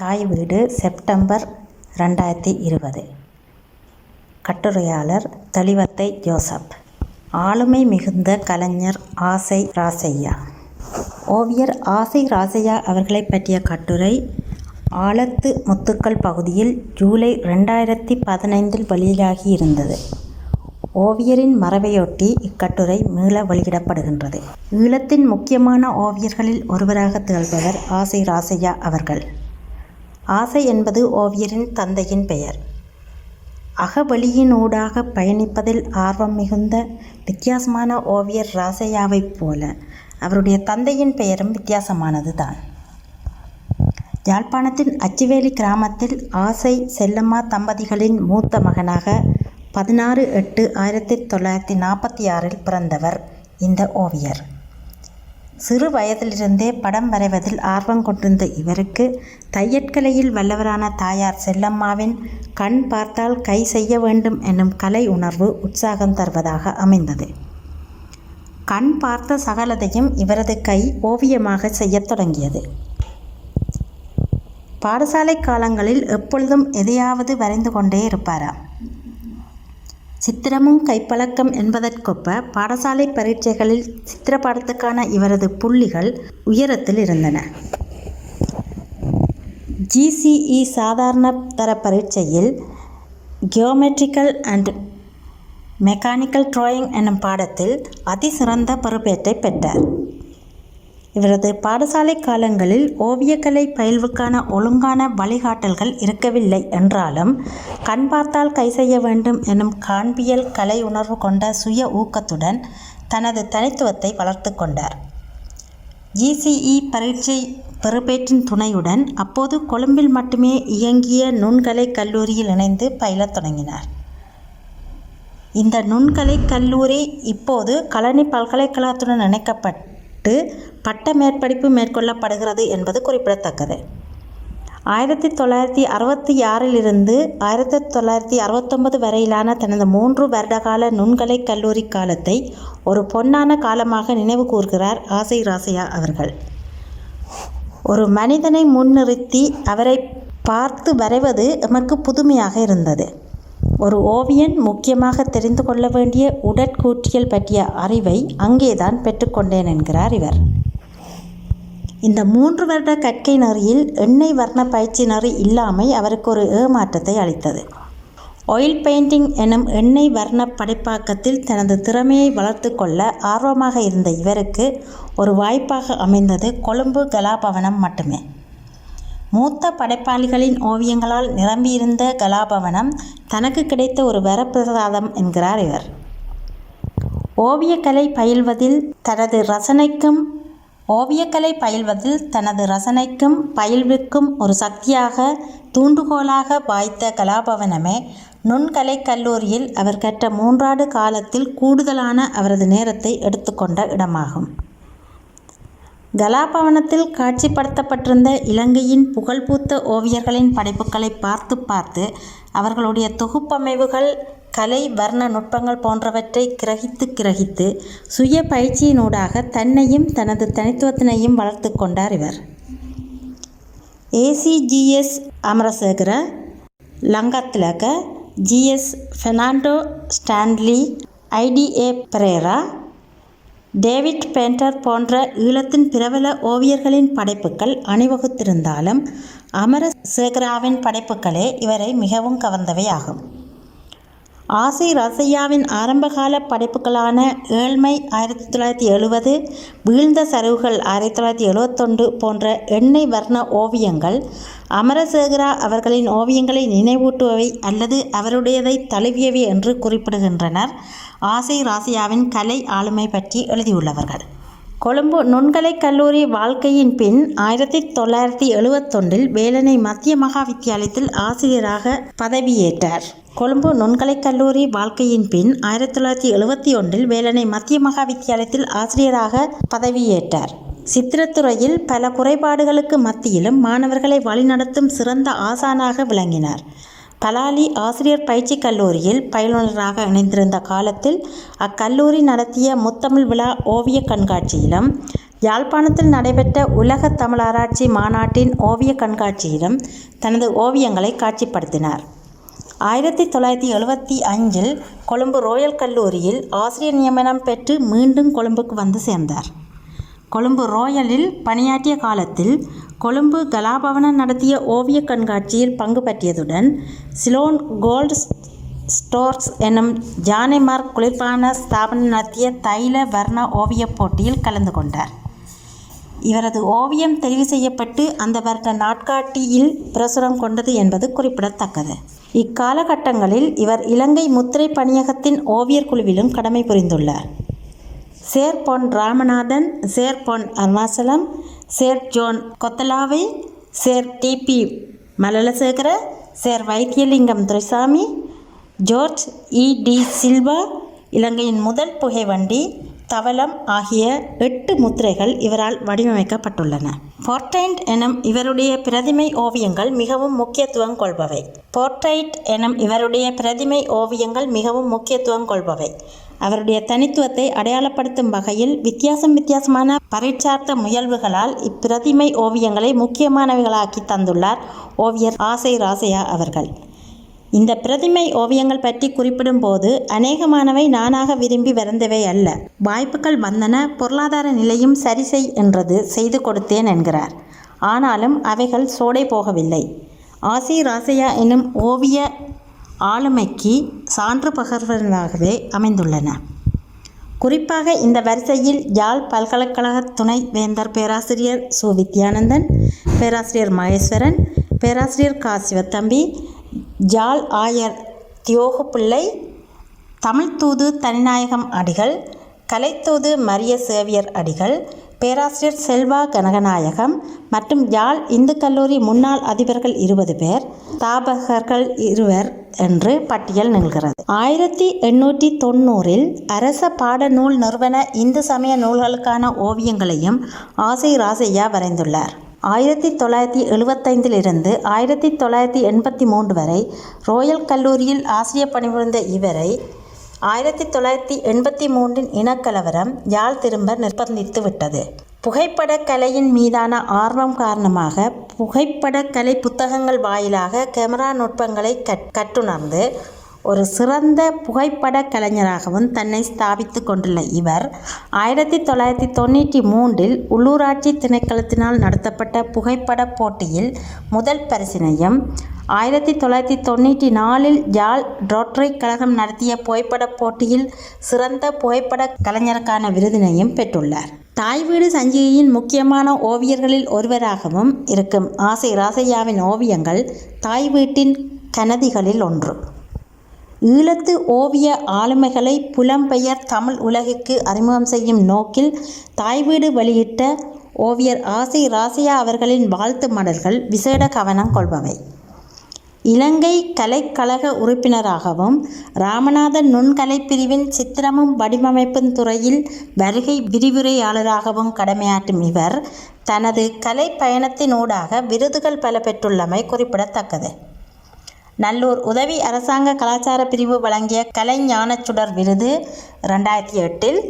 தாய் வீடு செப்டம்பர் ரெண்டாயிரத்தி இருபது. கட்டுரையாளர் தெளிவத்தை ஜோசப். ஆளுமை மிகுந்த கலைஞர் ஆசை ராசையா. ஓவியர் ஆசை ராசையா அவர்களைப் பற்றிய கட்டுரை ஆலத்து முத்துக்கள் பகுதியில் ஜூலை ரெண்டாயிரத்தி பதினைந்தில் வெளியாகி இருந்தது. ஓவியரின் மறவையொட்டி இக்கட்டுரை மீள வெளியிடப்படுகின்றது. ஈழத்தின் முக்கியமான ஓவியர்களில் ஒருவராக திகழ்பவர் ஆசை ராசையா அவர்கள். ஆசை என்பது ஓவியரின் தந்தையின் பெயர். அகவழியினூடாக பயணிப்பதில் ஆர்வம் மிகுந்த வித்தியாசமான ஓவியர் ராசையாவைப் போல அவருடைய தந்தையின் பெயரும் வித்தியாசமானது தான் யாழ்ப்பாணத்தின் அச்சுவேலி கிராமத்தில் ஆசை செல்லம்மா தம்பதிகளின் மூத்த மகனாக பதினாறு எட்டு ஆயிரத்தி தொள்ளாயிரத்தி நாற்பத்தி ஆறில் பிறந்தவர் இந்த ஓவியர். சிறு வயதிலிருந்தே படம் வரைவதில் ஆர்வம் கொண்டிருந்த இவருக்கு தையற்கலையில் வல்லவரான தாயார் செல்லம்மாவின் கண் பார்த்தால் கை செய்ய வேண்டும் என்னும் கலை உணர்வு உற்சாகம் தருவதாக அமைந்தது. கண் பார்த்த சகலதையும் இவரது கை ஓவியமாக செய்யத் தொடங்கியது. பாடசாலை காலங்களில் எப்பொழுதும் எதையாவது வரைந்து கொண்டே இருப்பாராம். சித்திரமும் கைப்பழக்கம் என்பதற்கொப்ப பாடசாலை பரீட்சைகளில் சித்திரப்பாடத்துக்கான இவரது புள்ளிகள் உயரத்தில் இருந்தன. ஜிசிஇ சாதாரண தர பரீட்சையில் ஜியோமெட்ரிக்கல் அண்ட் மெக்கானிக்கல் டிராயிங் எனும் பாடத்தில் அதிசிறந்த பொறுப்பேற்றை பெற்றார். இவரது பாடசாலை காலங்களில் ஓவியக்கலை பயில்வுக்கான ஒழுங்கான வழிகாட்டல்கள் இருக்கவில்லை என்றாலும் கண் பார்த்தால் கை செய்ய வேண்டும் எனும் காண்பியல் கலை உணர்வு கொண்ட சுய ஊக்கத்துடன் தனது தனித்துவத்தை வளர்த்து கொண்டார். ஜிசிஇ பரீட்சை பெறுபேற்றின் துணையுடன் அப்போது கொழும்பில் மட்டுமே இயங்கிய நுண்கலை கல்லூரியில் இணைந்து பயிலத் தொடங்கினார். இந்த நுண்கலை கல்லூரி இப்போது கலனி பல்கலைக்கழகத்துடன் இணைக்கப்பட்டு பட்ட மேற்படிப்பு மேற்கொள்ளப்படுகிறது என்பது குறிப்பிடத்தக்கது. ஆயிரத்தி தொள்ளாயிரத்தி அறுபத்தி ஆறிலிருந்து ஆயிரத்தி தொள்ளாயிரத்தி அறுபத்தொன்பது வரையிலான தனது மூன்று வருடகால நுண்கலை கல்லூரி காலத்தை ஒரு பொன்னான காலமாக நினைவு கூர்கிறார் ஆசை ராசையா அவர்கள். ஒரு மனிதனை முன்னிறுத்தி அவரை பார்த்து வரைவது எமக்கு புதுமையாக இருந்தது. ஒரு ஓவியன் முக்கியமாக தெரிந்து கொள்ள வேண்டிய உடற்கூற்றியல் பற்றிய அறிவை அங்கேதான் பெற்றுக்கொண்டேன் என்கிறார் இவர். இந்த மூன்று வருட கற்கை நெறியில் எண்ணெய் வர்ண பயிற்சி நெறி இல்லாமை அவருக்கு ஒரு ஏமாற்றத்தை அளித்தது. ஆயில் பெயிண்டிங் எனும் எண்ணெய் வர்ண படைப்பாக்கத்தில் தனது திறமையை வளர்த்து கொள்ள ஆர்வமாக இருந்த இவருக்கு ஒரு வாய்ப்பாக அமைந்தது கொழும்பு கலாபவனம் மட்டுமே. மூத்த படைப்பாளிகளின் ஓவியங்களால் நிரம்பியிருந்த கலாபவனம் தனக்கு கிடைத்த ஒரு வரப்பிரசாதம் என்கிறார் இவர். ஓவியக்கலை பயில்வதில் தனது ரசனைக்கும் ஓவியக்கலை பயில்வதில் தனது ரசனைக்கும் பயில்விற்கும் ஒரு சக்தியாக தூண்டுகோலாக வாய்த்த கலாபவனமே நுண்கலை கல்லூரியில் அவர் கற்ற மூன்றாண்டு காலத்தில் கூடுதலான அவரது நேரத்தை எடுத்துக்கொண்ட இடமாகும். கலாபவனத்தில் காட்சிப்படுத்தப்பட்டிருந்த இலங்கையின் புகழ்பூத்த ஓவியர்களின் படைப்புகளை பார்த்து பார்த்து அவர்களுடைய தொகுப்பமைவுகள் கலை வர்ண நுட்பங்கள் போன்றவற்றை கிரகித்து கிரகித்து சுய பயிற்சியினூடாக தன்னையும் தனது தனித்துவத்தினையும் வளர்த்து கொண்டார் இவர். ACGS Amarasekara Lankathilaka GS Fernando Stanley IDA Perera David Paynter போன்ற ஈழத்தின் பிரபல ஓவியர்களின் படைப்புகள் அணிவகுத்திருந்தாலும் அமரசேகராவின் படைப்புகளே இவரை மிகவும் கவர்ந்தவை ஆகும் ஆசை ரசையாவின் ஆரம்பகால படைப்புகளான ஏழ்மை ஆயிரத்தி தொள்ளாயிரத்தி எழுபது வீழ்ந்த சரிவுகள் ஆயிரத்தி தொள்ளாயிரத்தி எழுபத்தொன்று போன்ற எண்ணெய் வர்ண ஓவியங்கள் அமரசேகரா அவர்களின் ஓவியங்களை நினைவூட்டுபவை அல்லது அவருடையதை தழுவியவை என்று குறிப்பிடுகின்றனர். ஆசை ராசியாவின் கலை ஆளுமை பற்றி எழுதியுள்ளவர்கள். கொழும்பு நுண்கலை கல்லூரி வாழ்க்கையின் பின் ஆயிரத்தி தொள்ளாயிரத்தி எழுவத்தொன்றில் வேலனை மத்திய மகா வித்தியாலயத்தில் ஆசிரியராக பதவியேற்றார். கொழும்பு நுண்கலைக் கல்லூரி வாழ்க்கையின் பின் ஆயிரத்தி தொள்ளாயிரத்தி எழுவத்தி ஒன்றில் வேலனை மத்திய மகா வித்தியாலயத்தில் ஆசிரியராக பதவியேற்றார். சித்திரத்துறையில் பல குறைபாடுகளுக்கு மத்தியிலும் மாணவர்களை வழிநடத்தும் சிறந்த ஆசானாக விளங்கினார். பலாலி ஆசிரியர் பயிற்சி கல்லூரியில் பயிலுநராக இணைந்திருந்த காலத்தில் அக்கல்லூரி நடத்திய முத்தமிழ் விழா ஓவிய கண்காட்சியிலும் யாழ்ப்பாணத்தில் நடைபெற்ற உலக தமிழாராய்ச்சி மாநாட்டின் ஓவிய கண்காட்சியிலும் தனது ஓவியங்களை காட்சிப்படுத்தினார். ஆயிரத்தி தொள்ளாயிரத்தி எழுபத்தி அஞ்சில் கொழும்பு ரோயல் கல்லூரியில் ஆசிரியர் நியமனம் பெற்று மீண்டும் கொழும்புக்கு வந்து சேர்ந்தார். கொழும்பு ரோயலில் பணியாற்றிய காலத்தில் கொழும்பு கலாபவனம் நடத்திய ஓவிய கண்காட்சியில் பங்கு பற்றியதுடன் சிலோன் கோல்ட் ஸ்டோர்ஸ் எனும் ஜானேமார்க் குளிர்பான ஸ்தாபனம் நடத்திய தைல வர்ண ஓவியப் போட்டியில் கலந்து கொண்டார். இவரது ஓவியம் தெரிவு செய்யப்பட்டு அந்த வருட நாட்காட்டியில் பிரசுரம் கொண்டது என்பது குறிப்பிடத்தக்கது. இக்காலகட்டங்களில் இவர் இலங்கை முத்திரை பணியகத்தின் ஓவியர் குழுவிலும் கடமை புரிந்துள்ளார். சேர் Pon Ramanathan Sir Pon Arunachalam Sir John Kotelawala Sir DB Malalasekera Sir Vaithilingam Duraiswamy George E de Silva இலங்கையின் முதல் புகைவண்டி தவளம் ஆகிய எட்டு முத்திரைகள் இவரால் வடிவமைக்கப்பட்டுள்ளன. போர்ட்ரைட் எனும் இவருடைய பிரதிமை ஓவியங்கள் மிகவும் முக்கியத்துவம் கொள்பவை. போர்ட்ரைட் எனும் இவருடைய பிரதிமை ஓவியங்கள் மிகவும் முக்கியத்துவம் கொள்பவை. அவருடைய தனித்துவத்தை அடையாளப்படுத்தும் வகையில் வித்தியாசம் வித்தியாசமான பரீட்சார்த்த முயல்வுகளால் இப்பிரதிமை ஓவியங்களை முக்கியமானவைகளாக்கி தந்துள்ளார் ஓவியர் ஆசை ராசையா அவர்கள். இந்த பிரதிமை ஓவியங்கள் பற்றி குறிப்பிடும்போது அநேகமானவை நானாக விரும்பி வரைந்தவை அல்ல. வாய்ப்புகள் வந்தன பொருளாதார நிலையும் சரிசெய் என்றது செய்து கொடுத்தேன் என்கிறார். ஆனாலும் அவைகள் சோடை போகவில்லை. ஆசை ராசையா என்னும் ஓவிய ஆளுமைக்கு சான்று பகர்வர்களாகவே அமைந்துள்ளன. குறிப்பாக இந்த வரிசையில் யாழ் பல்கலைக்கழக துணை வேந்தர் பேராசிரியர் சு. வித்யானந்தன் பேராசிரியர் மகேஸ்வரன் பேராசிரியர் கா சிவத்தம்பி ஜாழ் ஆயர் தியோகு பிள்ளை தமிழ்தூது தனிநாயகம் அடிகள் கலைத்தூது மரிய சேவியர் அடிகள் பேராசிரியர் செல்வா கனகநாயகம் மற்றும் யாழ் இந்து கல்லூரி முன்னாள் அதிபர்கள் இருபது பேர் தாபகர்கள் இருவர் என்று பட்டியல் நிகழ்கிறது. ஆயிரத்தி எண்ணூற்றி தொண்ணூறில் அரச பாடநூல் நிறுவன இந்து சமய நூல்களுக்கான ஓவியங்களையும் ஆசை ராசையா வரைந்துள்ளார். ஆயிரத்தி தொள்ளாயிரத்தி எழுபத்தைந்திலிருந்து ஆயிரத்தி தொள்ளாயிரத்தி எண்பத்தி மூன்று வரை ரோயல் கல்லூரியில் ஆசிரியர் பணிபுரிந்த இவரை ஆயிரத்தி தொள்ளாயிரத்தி எண்பத்தி மூன்றின் இனக்கலவரம் யாழ் திரும்ப நிர்பந்தித்து விட்டது புகைப்படக் கலையின் மீதான ஆர்வம் காரணமாக புகைப்படக்கலை புத்தகங்கள் வாயிலாக கேமரா நுட்பங்களை கட் கற்றுணர்ந்து ஒரு சிறந்த புகைப்படக் கலைஞராகவும் தன்னை ஸ்தாபித்து கொண்டுள்ள இவர் ஆயிரத்தி தொள்ளாயிரத்தி தொண்ணூற்றி மூன்றில் உள்ளூராட்சி திணைக்களத்தினால் நடத்தப்பட்ட புகைப்படப் போட்டியில் முதல் பரிசினையும் ஆயிரத்தி தொள்ளாயிரத்தி தொண்ணூற்றி நாலில் ஜால் ரோட்டரி கழகம் நடத்திய புகைப்படப் போட்டியில் சிறந்த புகைப்படக் கலைஞருக்கான விருதினையும் பெற்றுள்ளார். தாய் வீடு சஞ்சிகையின் முக்கியமான ஓவியர்களில் ஒருவராகவும் இருக்கும் ஆசை ராசையாவின் ஓவியங்கள் தாய் வீட்டின் கனதிகளில் ஒன்று. ஈழத்து ஓவிய ஆளுமைகளை புலம்பெயர் தமிழ் உலகிற்கு அறிமுகம் செய்யும் நோக்கில் தாய் வீடு வெளியிட்ட ஓவியர் ஆசை ராசையா அவர்களின் வாழ்த்து மடல்கள் விசேட கவனம் கொள்பவை. இலங்கை கலைக்கழக உறுப்பினராகவும் ராமநாதன் நுண்கலை பிரிவின் சித்திரமும் வடிவமைப்பும் துறையில் வருகை விரிவுரையாளராகவும் கடமையாற்றும் இவர் தனது கலை பயணத்தினூடாக விருதுகள் பல பெற்றுள்ளமை குறிப்பிடத்தக்கது. நல்லூர் உதவி அரசாங்க கலாச்சார பிரிவு வழங்கிய கலைஞானச்சுடர் விருது ரெண்டாயிரத்தி எட்டில்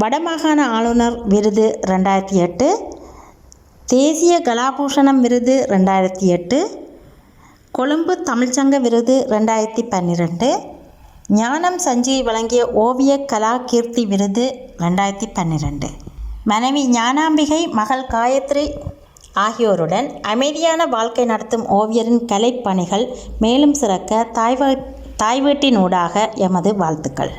வடமாகாண ஆளுநர் விருது ரெண்டாயிரத்தி எட்டு தேசிய கலாபூஷணம் விருது ரெண்டாயிரத்தி எட்டு கொழும்பு தமிழ்ச்சங்க விருது ரெண்டாயிரத்தி பன்னிரெண்டு. ஞானம் சஞ்சிகை வழங்கிய ஓவிய கலா கீர்த்தி விருது ரெண்டாயிரத்தி பன்னிரெண்டு. மனைவி ஞானாம்பிகை மகள் காயத்ரி ஆகியோருடன் அமைதியான வாழ்க்கை நடத்தும் ஓவியரின் கலைப்பணிகள் மேலும் சிறக்க தாய் தாய் வீட்டினூடாக எமது வாழ்த்துக்கள்.